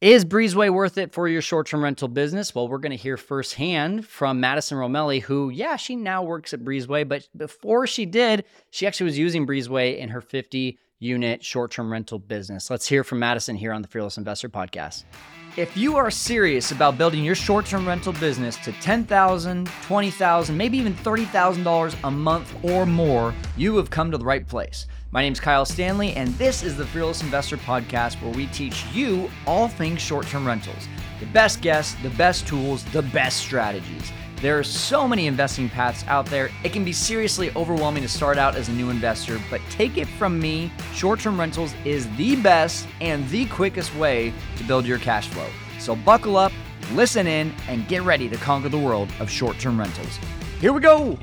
Is Breezeway worth it for your short term rental business? Well, we're going to hear firsthand from Madison Romeli, who, yeah, she now works at Breezeway, but before she did, she actually was using Breezeway in her 50 unit short term rental business. Let's hear from Madison here on the Fearless Investor Podcast. If you are serious about building your short term rental business to $10,000, $20,000, maybe even $30,000 a month or more, you have come to the right place. My name is Kyle Stanley, and this is the Fearless Investor Podcast where we teach you all things short term rentals the best guests, the best tools, the best strategies. There are so many investing paths out there. It can be seriously overwhelming to start out as a new investor, but take it from me short term rentals is the best and the quickest way to build your cash flow. So buckle up, listen in, and get ready to conquer the world of short term rentals. Here we go.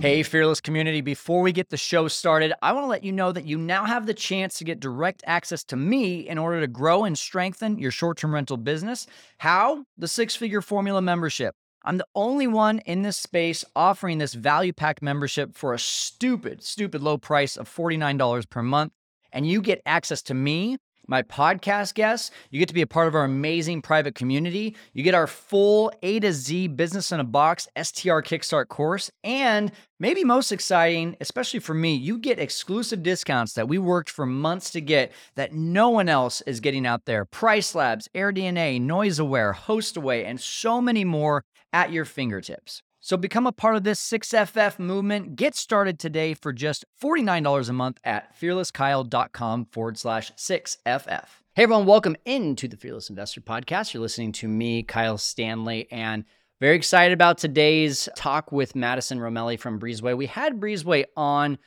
Hey, Fearless community, before we get the show started, I want to let you know that you now have the chance to get direct access to me in order to grow and strengthen your short term rental business. How? The six figure formula membership. I'm the only one in this space offering this value packed membership for a stupid, stupid low price of $49 per month. And you get access to me my podcast guests. You get to be a part of our amazing private community. You get our full A to Z business in a box STR Kickstart course. And maybe most exciting, especially for me, you get exclusive discounts that we worked for months to get that no one else is getting out there. Price Labs, AirDNA, Noise Aware, HostAway, and so many more at your fingertips. So become a part of this 6FF movement. Get started today for just $49 a month at fearlesskyle.com forward slash 6FF. Hey everyone, welcome into the Fearless Investor Podcast. You're listening to me, Kyle Stanley, and very excited about today's talk with Madison Romeli from Breezeway. We had Breezeway on,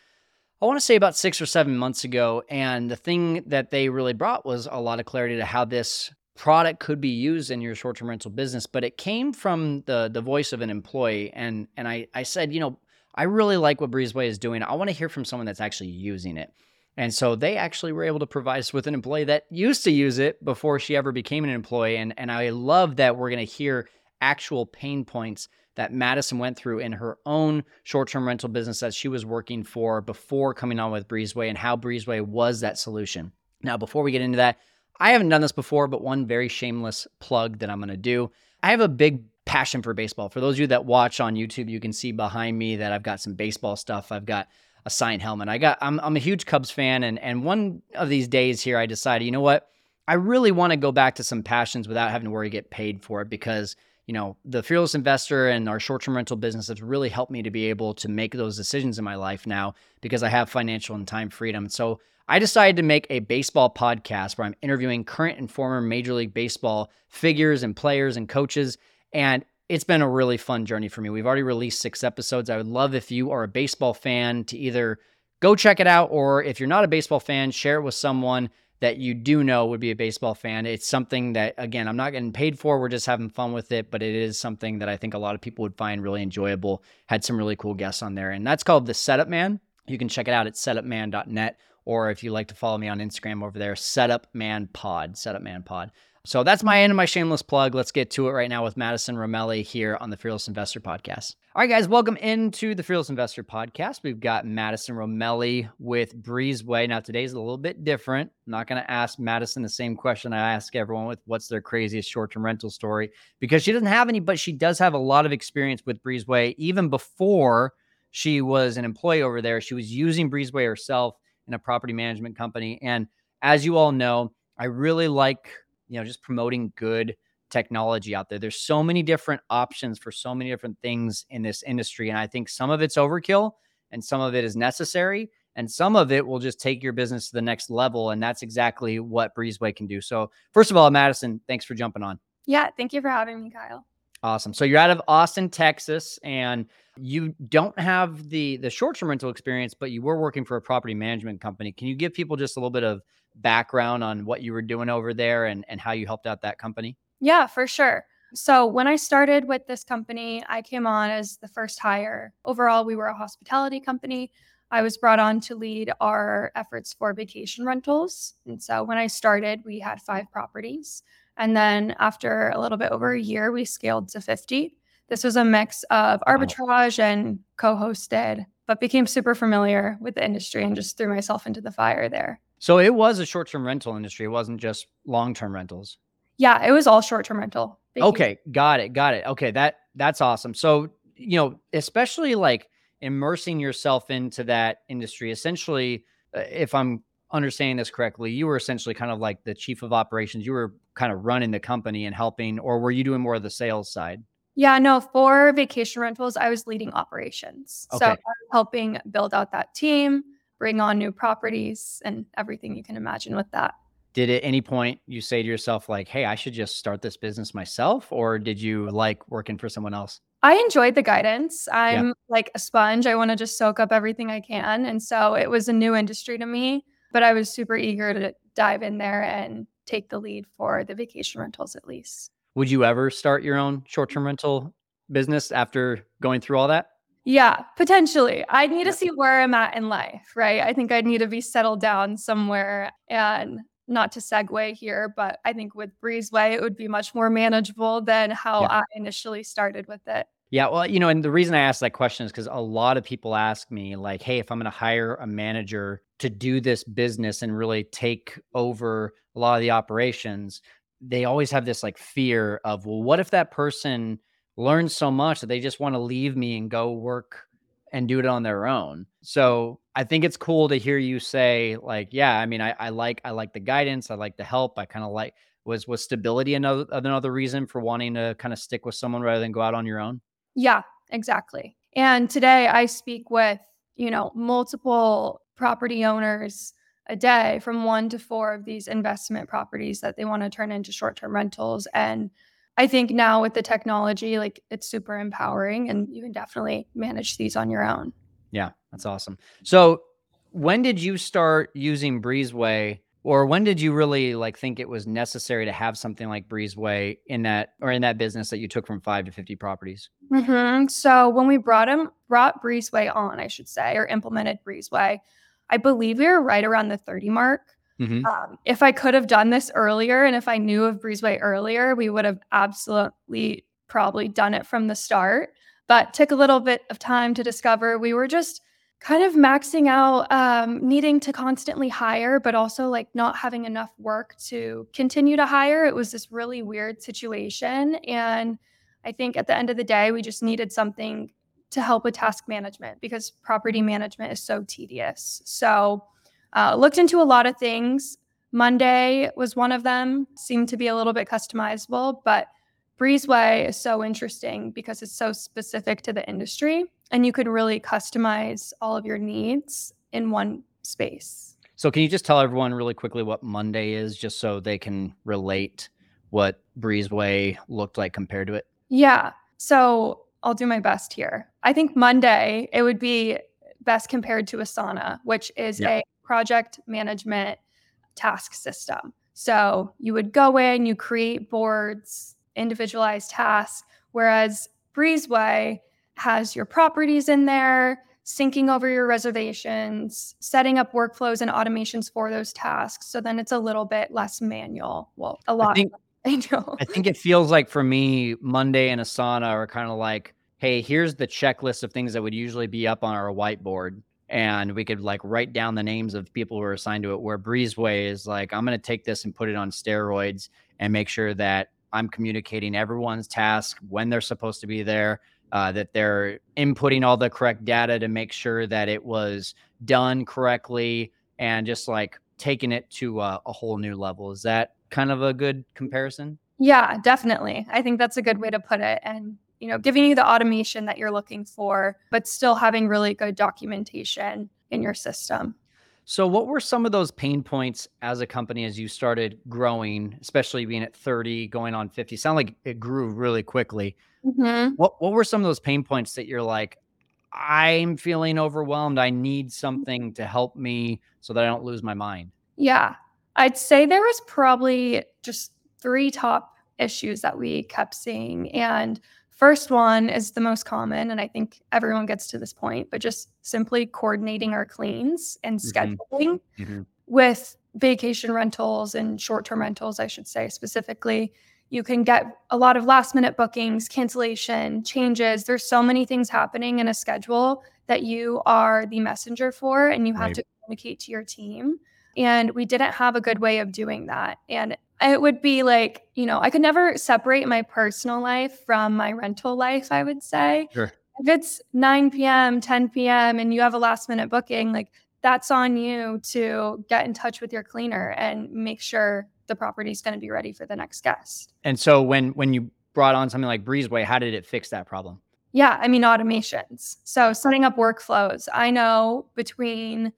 I want to say about six or seven months ago, and the thing that they really brought was a lot of clarity to how this product could be used in your short-term rental business but it came from the the voice of an employee. And and I I said you know I really like what Breezeway is doing. I want to hear from someone that's actually using it. And so they actually were able to provide us with an employee that used to use it before she ever became an employee. And and I love that we're going to hear actual pain points that Madison went through in her own short-term rental business that she was working for before coming on with Breezeway and how Breezeway was that solution. Now, before we get into that, I haven't done this before, but one very shameless plug that I'm going to do. I have a big passion for baseball. For those of you that watch on YouTube, you can see behind me that I've got some baseball stuff. I've got a signed helmet. I got I'm I'm a huge Cubs fan and and one of these days here I decided, you know what? I really want to go back to some passions without having to worry get paid for it because you know, the fearless investor and our short term rental business has really helped me to be able to make those decisions in my life now because I have financial and time freedom. So I decided to make a baseball podcast where I'm interviewing current and former Major League Baseball figures and players and coaches. And it's been a really fun journey for me. We've already released six episodes. I would love if you are a baseball fan to either go check it out, or if you're not a baseball fan, share it with someone that you do know would be a baseball fan. It's something that, again, I'm not getting paid for. We're just having fun with it, but it is something that I think a lot of people would find really enjoyable. Had some really cool guests on there, and that's called The Setup Man. You can check it out at setupman.net, or if you like to follow me on Instagram over there, Setup Man Pod, Setup Man Pod. So that's my end of my shameless plug. Let's get to it right now with Madison Romeli here on the Fearless Investor Podcast. All right, guys, welcome into the Fearless Investor Podcast. We've got Madison Romeli with Breezeway. Now, today's a little bit different. I'm not going to ask Madison the same question I ask everyone with what's their craziest short term rental story because she doesn't have any, but she does have a lot of experience with Breezeway. Even before she was an employee over there, she was using Breezeway herself in a property management company. And as you all know, I really like you know, just promoting good technology out there. There's so many different options for so many different things in this industry. And I think some of it's overkill and some of it is necessary. And some of it will just take your business to the next level. And that's exactly what Breezeway can do. So, first of all, Madison, thanks for jumping on. Yeah, thank you for having me, Kyle. Awesome. So you're out of Austin, Texas, and you don't have the the short-term rental experience, but you were working for a property management company. Can you give people just a little bit of background on what you were doing over there and, and how you helped out that company? Yeah, for sure. So, when I started with this company, I came on as the first hire. Overall, we were a hospitality company. I was brought on to lead our efforts for vacation rentals. And so, when I started, we had five properties. And then, after a little bit over a year, we scaled to 50. This was a mix of arbitrage and co hosted, but became super familiar with the industry and just threw myself into the fire there. So it was a short-term rental industry. It wasn't just long-term rentals. Yeah, it was all short-term rental. vacation. Okay, got it, got it. Okay, that that's awesome. So, you know, especially like immersing yourself into that industry, essentially, uh, if I'm understanding this correctly, you were essentially kind of like the chief of operations. You were kind of running the company and helping, or were you doing more of the sales side? Yeah, no, for vacation rentals, I was leading operations. So I Okay. was helping build out that team, bring on new properties, and everything you can imagine with that. Did at any point you say to yourself like, "Hey, I should just start this business myself," or did you like working for someone else? I enjoyed the guidance. I'm like a sponge. I want to just soak up everything I can. And so it was a new industry to me, but I was super eager to dive in there and take the lead for the vacation rentals at least. Would you ever start your own mm. short-term rental business after going through all that? Yeah, potentially. I need Yeah. to see where I'm at in life, right? I think I'd need to be settled down somewhere and not to segue here, but I think with Breezeway, it would be much more manageable than how Yeah. I initially started with it. Yeah, well, you know, and the reason I ask that question is because a lot of people ask me, like, hey, if I'm going to hire a manager to do this business and really take over a lot of the operations, they always have this like fear of, well, what if that person learns so much that they just want to leave me and go work and do it on their own? So I think it's cool to hear you say, like, yeah, I mean, I, I like I like the guidance, I like the help, I kind of like was was stability another another reason for wanting to kind of stick with someone rather than go out on your own? Yeah, exactly. And today I speak with, you know, multiple property owners a day from one to four of these investment properties that they want to turn into short term rentals. And I think now with the technology, like it's super empowering and you can definitely manage these on your own. Yeah, that's awesome. So, when did you start using Breezeway, or when did you really like think it was necessary to have something like Breezeway in that or in that business that you took from five to fifty properties? hmm So when we brought him, brought Breezeway on, I should say, or implemented Breezeway, I believe we were right around the 30 mark. Hmm Um, if I could have done this earlier and if I knew of Breezeway earlier, we would have absolutely probably done it from the start. But took a little bit of time to discover. We were just kind of maxing out, um, needing to constantly hire, but also like not having enough work to continue to hire. It was this really weird situation. And I think at the end of the day, we just needed something to help with task management because property management is so tedious. So, uh, looked into a lot of things. Monday was one of them, seemed to be a little bit customizable, but Breezeway is so interesting because it's so specific to the industry and you could really customize all of your needs in one space. So, can you just tell everyone really quickly what Monday is, just so they can relate what Breezeway looked like compared to it? Yeah. So I'll do my best here. I think Monday, it would be best compared to Asana, which is Yeah. a project management task system. So you would go in, you create boards, individualized tasks, whereas Breezeway has your properties in there, syncing over your reservations, setting up workflows and automations for those tasks. So then it's a little bit less manual. Well, a lot think manual. I think it feels like for me, Monday and Asana are kind of like, hey, here's the checklist of things that would usually be up on our whiteboard. And we could like write down the names of people who are assigned to it. Where Breezeway is like, I'm going to take this and put it on steroids and make sure that I'm communicating everyone's task when they're supposed to be there, uh, that they're inputting all the correct data to make sure that it was done correctly, and just like taking it to a, a whole new level. Is that kind of a good comparison? Yeah, definitely. I think that's a good way to put it. And, you know, giving you the automation that you're looking for, but still having really good documentation in your system. So, what were some of those pain points as a company as you started growing, especially being at 30, going on 50? Sound like it grew really quickly. Mhm. What what were some of those pain points that you're like, I'm feeling overwhelmed. I need something to help me so that I don't lose my mind. Yeah. I'd say there was probably just three top issues that we kept seeing. And first one is the most common. And I think everyone gets to this point, but just simply coordinating our cleans and Mhm. scheduling. with vacation rentals and short term rentals, I should say specifically, you can get a lot of last minute bookings, cancellation, changes. There's so many things happening in a schedule that you are the messenger for and you have Right. to communicate to your team. And we didn't have a good way of doing that. And it would be like, you know, I could never separate my personal life from my rental life, I would say. Sure. If it's 9 p.m., 10 p.m., and you have a last minute booking, like that's on you to get in touch with your cleaner and make sure the property is going to be ready for the next guest. And so when when you brought on something like Breezeway, how did it fix that problem? Yeah, I mean automations. So setting up workflows. I know between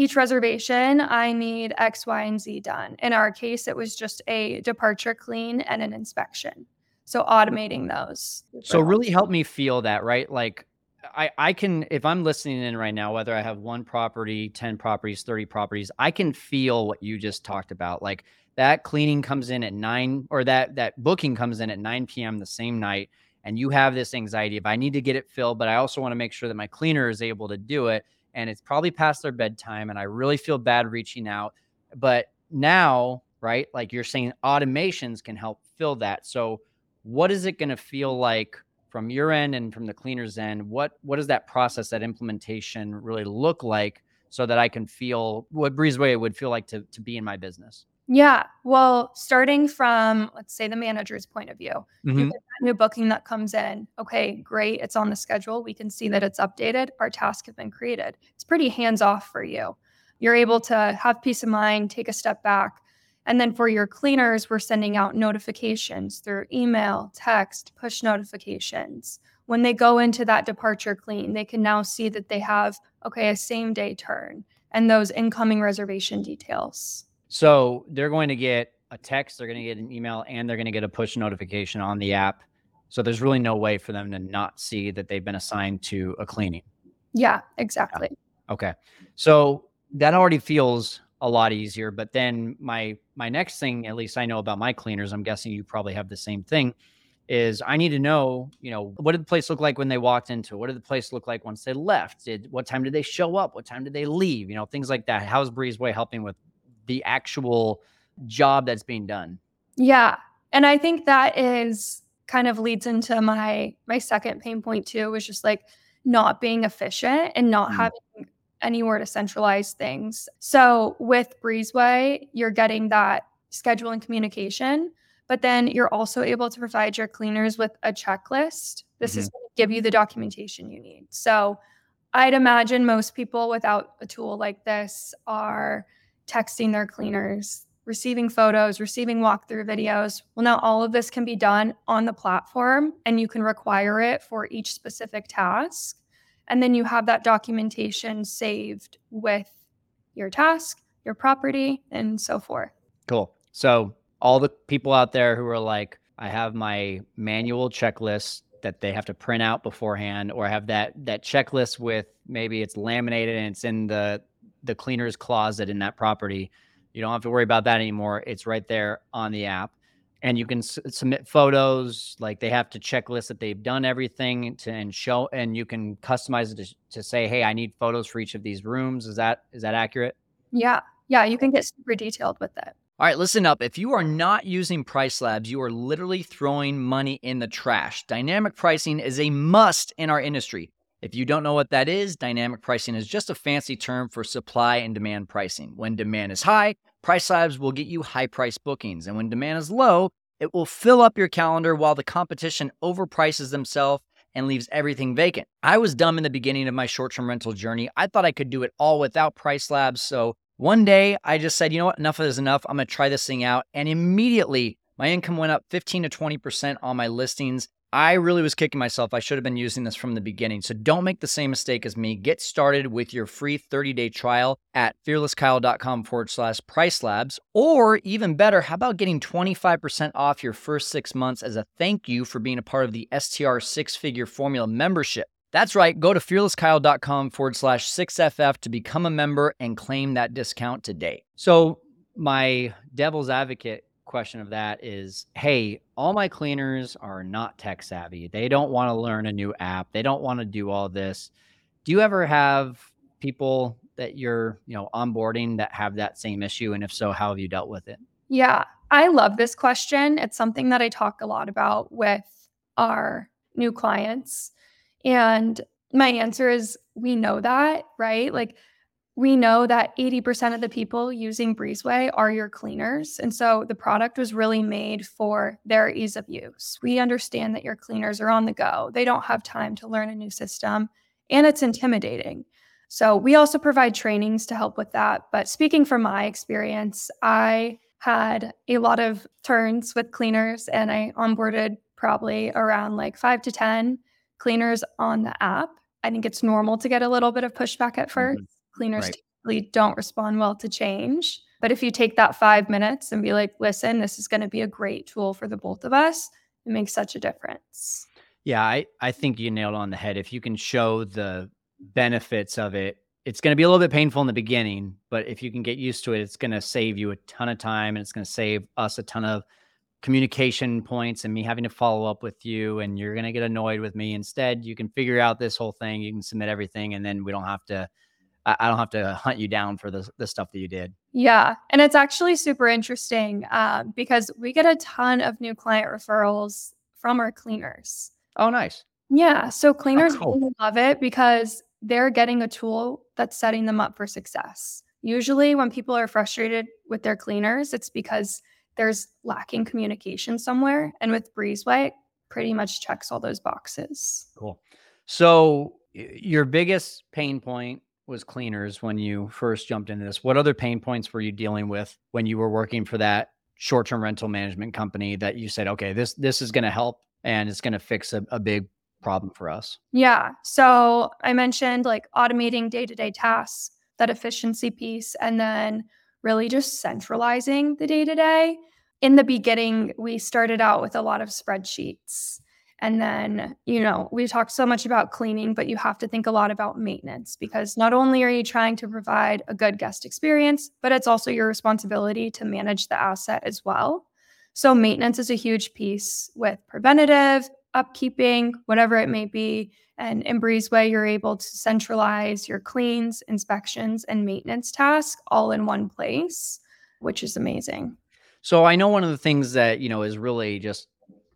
each reservation, I need X, Y, and Z done. In our case, it was just a departure clean and an inspection. So automating those. So really help me feel that, right? Like I, I can if I'm listening in right now, whether I have one property, 10 properties, 30 properties, I can feel what you just talked about. Like that cleaning comes in at nine or that that booking comes in at 9 p.m. the same night, and you have this anxiety of I need to get it filled, but I also want to make sure that my cleaner is able to do it. And it's probably past their bedtime, and I really feel bad reaching out. But now, right, like you're saying, automations can help fill that. So what is it going to feel like? from your end and from the cleaner's end what what does that process that implementation really look like so that i can feel what breezeway would feel like to, to be in my business yeah well starting from let's say the manager's point of view mm-hmm. you get that new booking that comes in okay great it's on the schedule we can see that it's updated our tasks have been created it's pretty hands off for you you're able to have peace of mind take a step back and then for your cleaners, we're sending out notifications through email, text, push notifications. When they go into that departure clean, they can now see that they have, okay, a same day turn and those incoming reservation details. So they're going to get a text, they're going to get an email, and they're going to get a push notification on the app. So there's really no way for them to not see that they've been assigned to a cleaning. Yeah, exactly. Yeah. Okay. So that already feels a lot easier. But then my my next thing, at least I know about my cleaners, I'm guessing you probably have the same thing, is I need to know, you know, what did the place look like when they walked into? It? What did the place look like once they left? Did what time did they show up? What time did they leave? You know, things like that. How's Breezeway helping with the actual job that's being done? Yeah. And I think that is kind of leads into my my second pain point too, was just like not being efficient and not mm. having anywhere to centralize things. So with Breezeway, you're getting that schedule and communication, but then you're also able to provide your cleaners with a checklist. This mm-hmm. is going to give you the documentation you need. So I'd imagine most people without a tool like this are texting their cleaners, receiving photos, receiving walkthrough videos. Well, now all of this can be done on the platform and you can require it for each specific task. And then you have that documentation saved with your task, your property, and so forth. Cool. So, all the people out there who are like, I have my manual checklist that they have to print out beforehand, or have that that checklist with maybe it's laminated and it's in the the cleaner's closet in that property. You don't have to worry about that anymore. It's right there on the app. And you can s- submit photos like they have to checklist that they've done everything to and show and you can customize it to, to say hey i need photos for each of these rooms. Is that is that accurate? Yeah. Yeah you can get super detailed with it all right listen up. If you are not using price labs you are literally throwing money in the trash. Dynamic pricing is a must in our industry if you don't know what that is, dynamic pricing is just a fancy term for supply and demand pricing. When demand is high, Price Labs will get you high price bookings. And when demand is low, it will fill up your calendar while the competition overprices themselves and leaves everything vacant. I was dumb in the beginning of my short term rental journey. I thought I could do it all without Price Labs. So one day I just said, you know what, enough is enough. I'm going to try this thing out. And immediately my income went up 15 to 20% on my listings. I really was kicking myself. I should have been using this from the beginning. So don't make the same mistake as me. Get started with your free 30 day trial at fearlesskyle.com forward slash price labs. Or even better, how about getting 25% off your first six months as a thank you for being a part of the STR six figure formula membership? That's right. Go to fearlesskyle.com forward slash 6FF to become a member and claim that discount today. So, my devil's advocate question of that is hey all my cleaners are not tech savvy. They don't want to learn a new app. They don't want to do all this. Do you ever have people that you're you know onboarding that have that same issue? And if so how have you dealt with it? Yeah i love this question. It's something that i talk a lot about with our new clients. And my answer is we know that right? Like we know that 80% of the people using Breezeway are your cleaners. And so the product was really made for their ease of use. We understand that your cleaners are on the go, they don't have time to learn a new system, and it's intimidating. So we also provide trainings to help with that. But speaking from my experience, I had a lot of turns with cleaners and I onboarded probably around like five to 10 cleaners on the app. I think it's normal to get a little bit of pushback at 1st mm-hmm. Cleaners right. typically don't respond well to change. But if you take that five minutes and be like, listen, this is going to be a great tool for the both of us, it makes such a difference. Yeah, I, I think you nailed on the head. If you can show the benefits of it it's going to be a little bit painful in the beginning, but if you can get used to it, it's going to save you a ton of time and it's going to save us a ton of communication points and me having to follow up with you and you're going to get annoyed with me. Instead, you can figure out this whole thing, you can submit everything and then we don't have to I don't have to hunt you down for the, the stuff that you did. Yeah. And it's actually super interesting uh, because we get a ton of new client referrals from our cleaners. Oh, nice. Yeah. So cleaners oh, cool. love it because they're getting a tool that's setting them up for success. Usually, when people are frustrated with their cleaners, it's because there's lacking communication somewhere. And with Breezeway, pretty much checks all those boxes. Cool. So, your biggest pain point was cleaners when you first jumped into this. What other pain points were you dealing with when you were working for that short-term rental management company that you said, okay, this this is going to help and it's going to fix a, a big problem for us? Yeah. So I mentioned like automating day to day tasks, that efficiency piece, and then really just centralizing the day to day. In the beginning, we started out with a lot of spreadsheets. And then, you know, we talked so much about cleaning, but you have to think a lot about maintenance because not only are you trying to provide a good guest experience, but it's also your responsibility to manage the asset as well. So, maintenance is a huge piece with preventative, upkeeping, whatever it may be. And in Breezeway, you're able to centralize your cleans, inspections, and maintenance tasks all in one place, which is amazing. So I know one of the things that, you know, is really just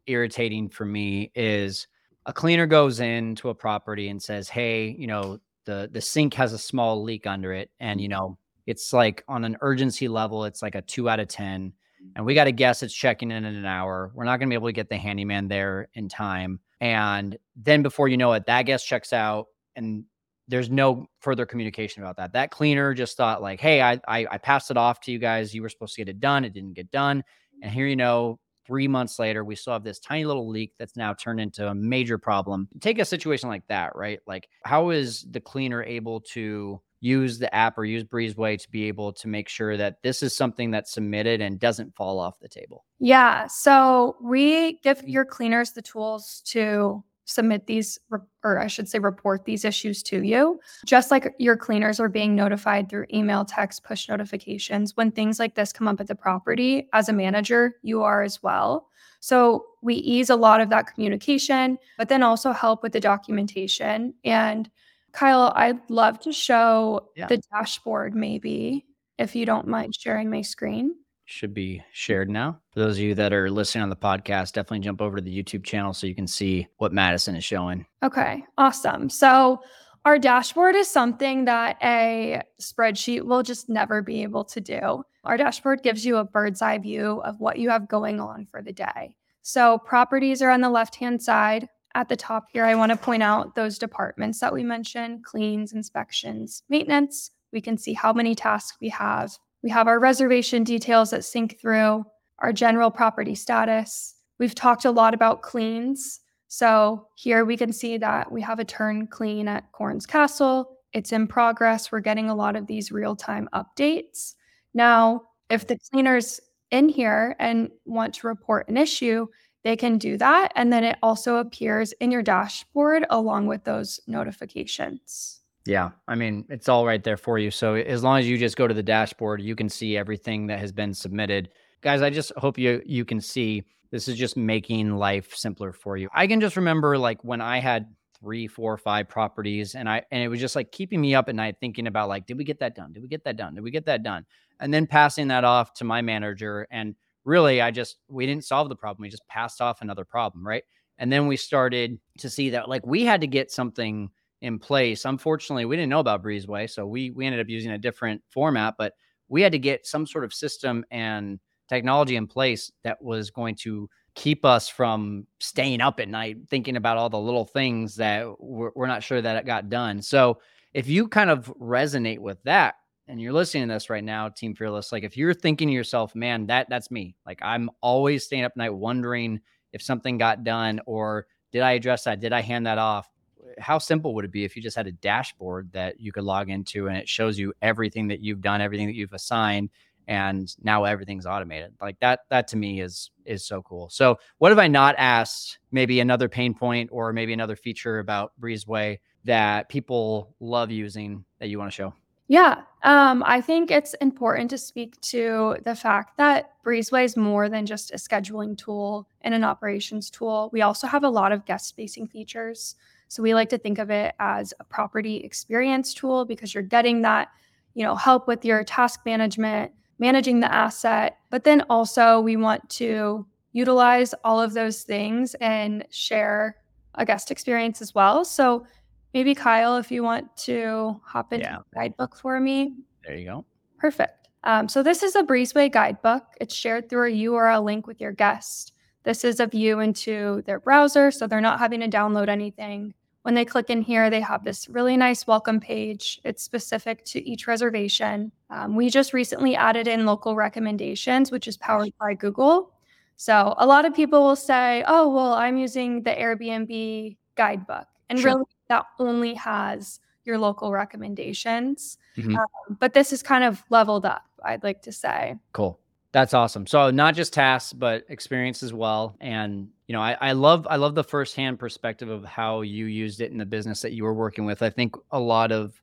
irritating for me is a cleaner goes into a property and says, "Hey, you know, the the sink has a small leak under it and, you mm-hmm. know, it's like on an urgency level, it's like a 2 out of 10 and we got to guess it's checking in in an hour. We're not going to be able to get the handyman there in time. And then before you know it, that guest checks out and there's no further communication about that. That cleaner just thought like, Hey, I, I, I passed it off to you guys. You were supposed to get it done. It didn't get done. And here, you know, three months later, we still have this tiny little leak that's now turned into a major problem. Take a situation like that, right? Like how is the cleaner able to use the app or use Breezeway to be able to make sure that this is something that's submitted and doesn't fall off the table? Yeah. So we give your cleaners the tools to submit these, or I should say, report these issues to you. Just like your cleaners are being notified through email, text, push notifications. When things like this come up at the property, as a manager, you are as well. So we ease a lot of that communication, but then also help with the documentation. And Kyle, I'd love to show yeah. the dashboard maybe if you don't mind sharing my screen. Should be shared now. For those of you that are listening on the podcast, definitely jump over to the YouTube channel so you can see what Madison is showing. Okay, awesome. So, our dashboard is something that a spreadsheet will just never be able to do. Our dashboard gives you a bird's eye view of what you have going on for the day. So, properties are on the left hand side, at the top here, I want to point out those departments that we mentioned cleans, inspections, maintenance. We can see how many tasks we have. We have our reservation details that sync through, our general property status. We've talked a lot about cleans. So here we can see that we have a turn clean at Corns Castle. It's in progress. We're getting a lot of these real time updates. Now, if the cleaner's in here and want to report an issue, they can do that. And then it also appears in your dashboard along with those notifications. Yeah. I mean, it's all right there for you. So as long as you just go to the dashboard, you can see everything that has been submitted. Guys, I just hope you you can see this is just making life simpler for you. I can just remember like when I had three, four, five properties and I and it was just like keeping me up at night thinking about like, did we get that done? Did we get that done? Did we get that done? And then passing that off to my manager and really I just we didn't solve the problem. We just passed off another problem, right? And then we started to see that like we had to get something in place. Unfortunately, we didn't know about Breezeway, so we we ended up using a different format, but we had to get some sort of system and technology in place that was going to keep us from staying up at night thinking about all the little things that we're, we're not sure that it got done. So if you kind of resonate with that and you're listening to this right now, Team Fearless, like if you're thinking to yourself, man, that that's me. Like I'm always staying up at night wondering if something got done or did I address that? Did I hand that off? How simple would it be if you just had a dashboard that you could log into and it shows you everything that you've done, everything that you've assigned, and now everything's automated? Like that that to me is is so cool. So what have i not asked maybe another pain point or maybe another feature about breezeway that people love using that you want to show? Yeah um, i think it's important to speak to the fact that breezeway is more than just a scheduling tool and an operations tool. We also have a lot of guest facing features so we like to think of it as a property experience tool because you're getting that you know help with your task management managing the asset. But then also, we want to utilize all of those things and share a guest experience as well. So maybe Kyle, if you want to hop into yeah. the guidebook for me. There you go. Perfect. Um, so this is a Breezeway guidebook. It's shared through a URL link with your guest. This is a view into their browser, so they're not having to download anything. When they click in here, they have this really nice welcome page. It's specific to each reservation. Um, we just recently added in local recommendations, which is powered by Google. So a lot of people will say, oh, well, I'm using the Airbnb guidebook. And sure. really, that only has your local recommendations. Mm-hmm. Um, but this is kind of leveled up, I'd like to say. Cool. That's awesome. So not just tasks, but experience as well. And you know, I, I love I love the firsthand perspective of how you used it in the business that you were working with. I think a lot of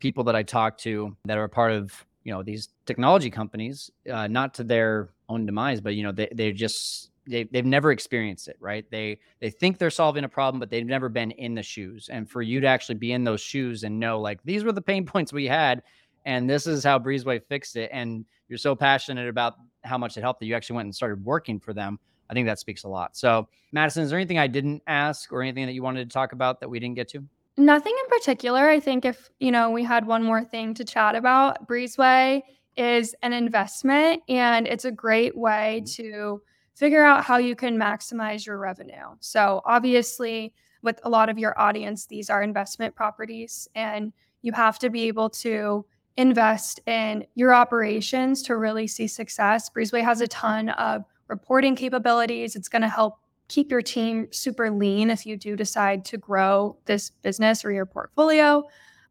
people that I talk to that are a part of you know these technology companies, uh, not to their own demise, but you know they they just they, they've never experienced it right they they think they're solving a problem but they've never been in the shoes and for you to actually be in those shoes and know like these were the pain points we had and this is how breezeway fixed it and you're so passionate about how much it helped that you actually went and started working for them. I think that speaks a lot. So, Madison, is there anything I didn't ask or anything that you wanted to talk about that we didn't get to? Nothing in particular. I think if, you know, we had one more thing to chat about, Breezeway is an investment and it's a great way mm-hmm. to figure out how you can maximize your revenue. So, obviously, with a lot of your audience, these are investment properties and you have to be able to invest in your operations to really see success. Breezeway has a ton of reporting capabilities. It's going to help keep your team super lean if you do decide to grow this business or your portfolio.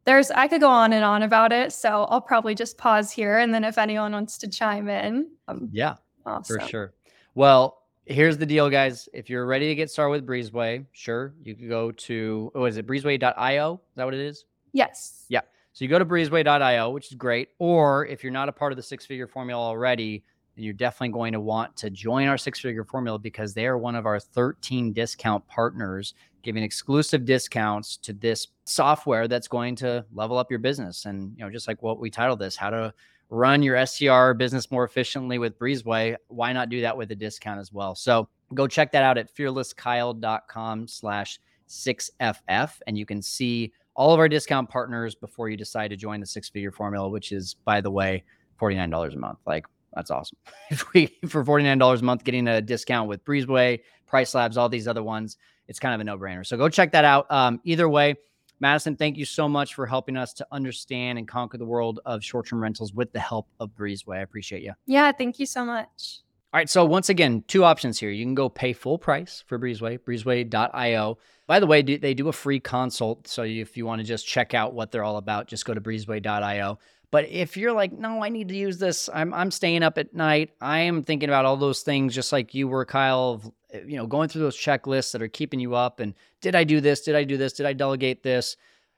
There's I could go on and on about it, so I'll probably just pause here and then if anyone wants to chime in. Um, yeah. Awesome. For sure. Well, here's the deal guys. If you're ready to get started with Breezeway, sure, you can go to oh, is it breezeway.io? Is that what it is? Yes. Yeah. So you go to breezeway.io, which is great. Or if you're not a part of the six figure formula already, then you're definitely going to want to join our six figure formula because they are one of our 13 discount partners giving exclusive discounts to this software that's going to level up your business. And, you know, just like what we titled this, how to run your STR business more efficiently with Breezeway, why not do that with a discount as well? So go check that out at fearlesskyle.com slash 6FF and you can see all of our discount partners before you decide to join the six figure formula, which is, by the way, $49 a month. Like, that's awesome. if we, for $49 a month, getting a discount with Breezeway, Price Labs, all these other ones, it's kind of a no brainer. So go check that out. Um, either way, Madison, thank you so much for helping us to understand and conquer the world of short term rentals with the help of Breezeway. I appreciate you. Yeah, thank you so much. All right. So, once again, two options here. You can go pay full price for Breezeway, breezeway.io. By the way, they do a free consult. So if you want to just check out what they're all about, just go to breezeway.io. But if you're like, no, I need to use this, I'm, I'm staying up at night. I am thinking about all those things, just like you were, Kyle, of, you know, going through those checklists that are keeping you up. And did I do this? Did I do this? Did I delegate this?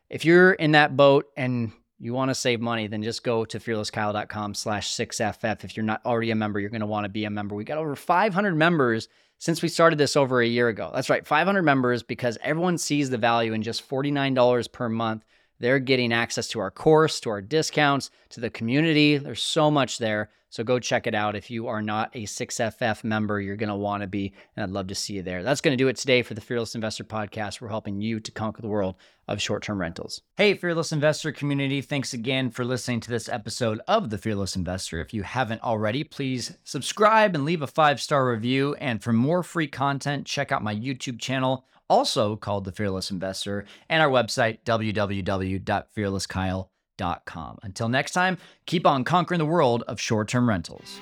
If you're in that boat and you want to save money, then just go to fearlesskyle.com slash 6FF. If you're not already a member, you're going to want to be a member. We got over 500 members since we started this over a year ago. That's right, 500 members because everyone sees the value in just $49 per month. They're getting access to our course, to our discounts, to the community. There's so much there. So go check it out. If you are not a 6FF member, you're going to want to be, and I'd love to see you there. That's going to do it today for the Fearless Investor Podcast. We're helping you to conquer the world of short term rentals. Hey, Fearless Investor community, thanks again for listening to this episode of The Fearless Investor. If you haven't already, please subscribe and leave a five star review. And for more free content, check out my YouTube channel, also called The Fearless Investor, and our website, www.fearlesskyle.com. Until next time, keep on conquering the world of short term rentals.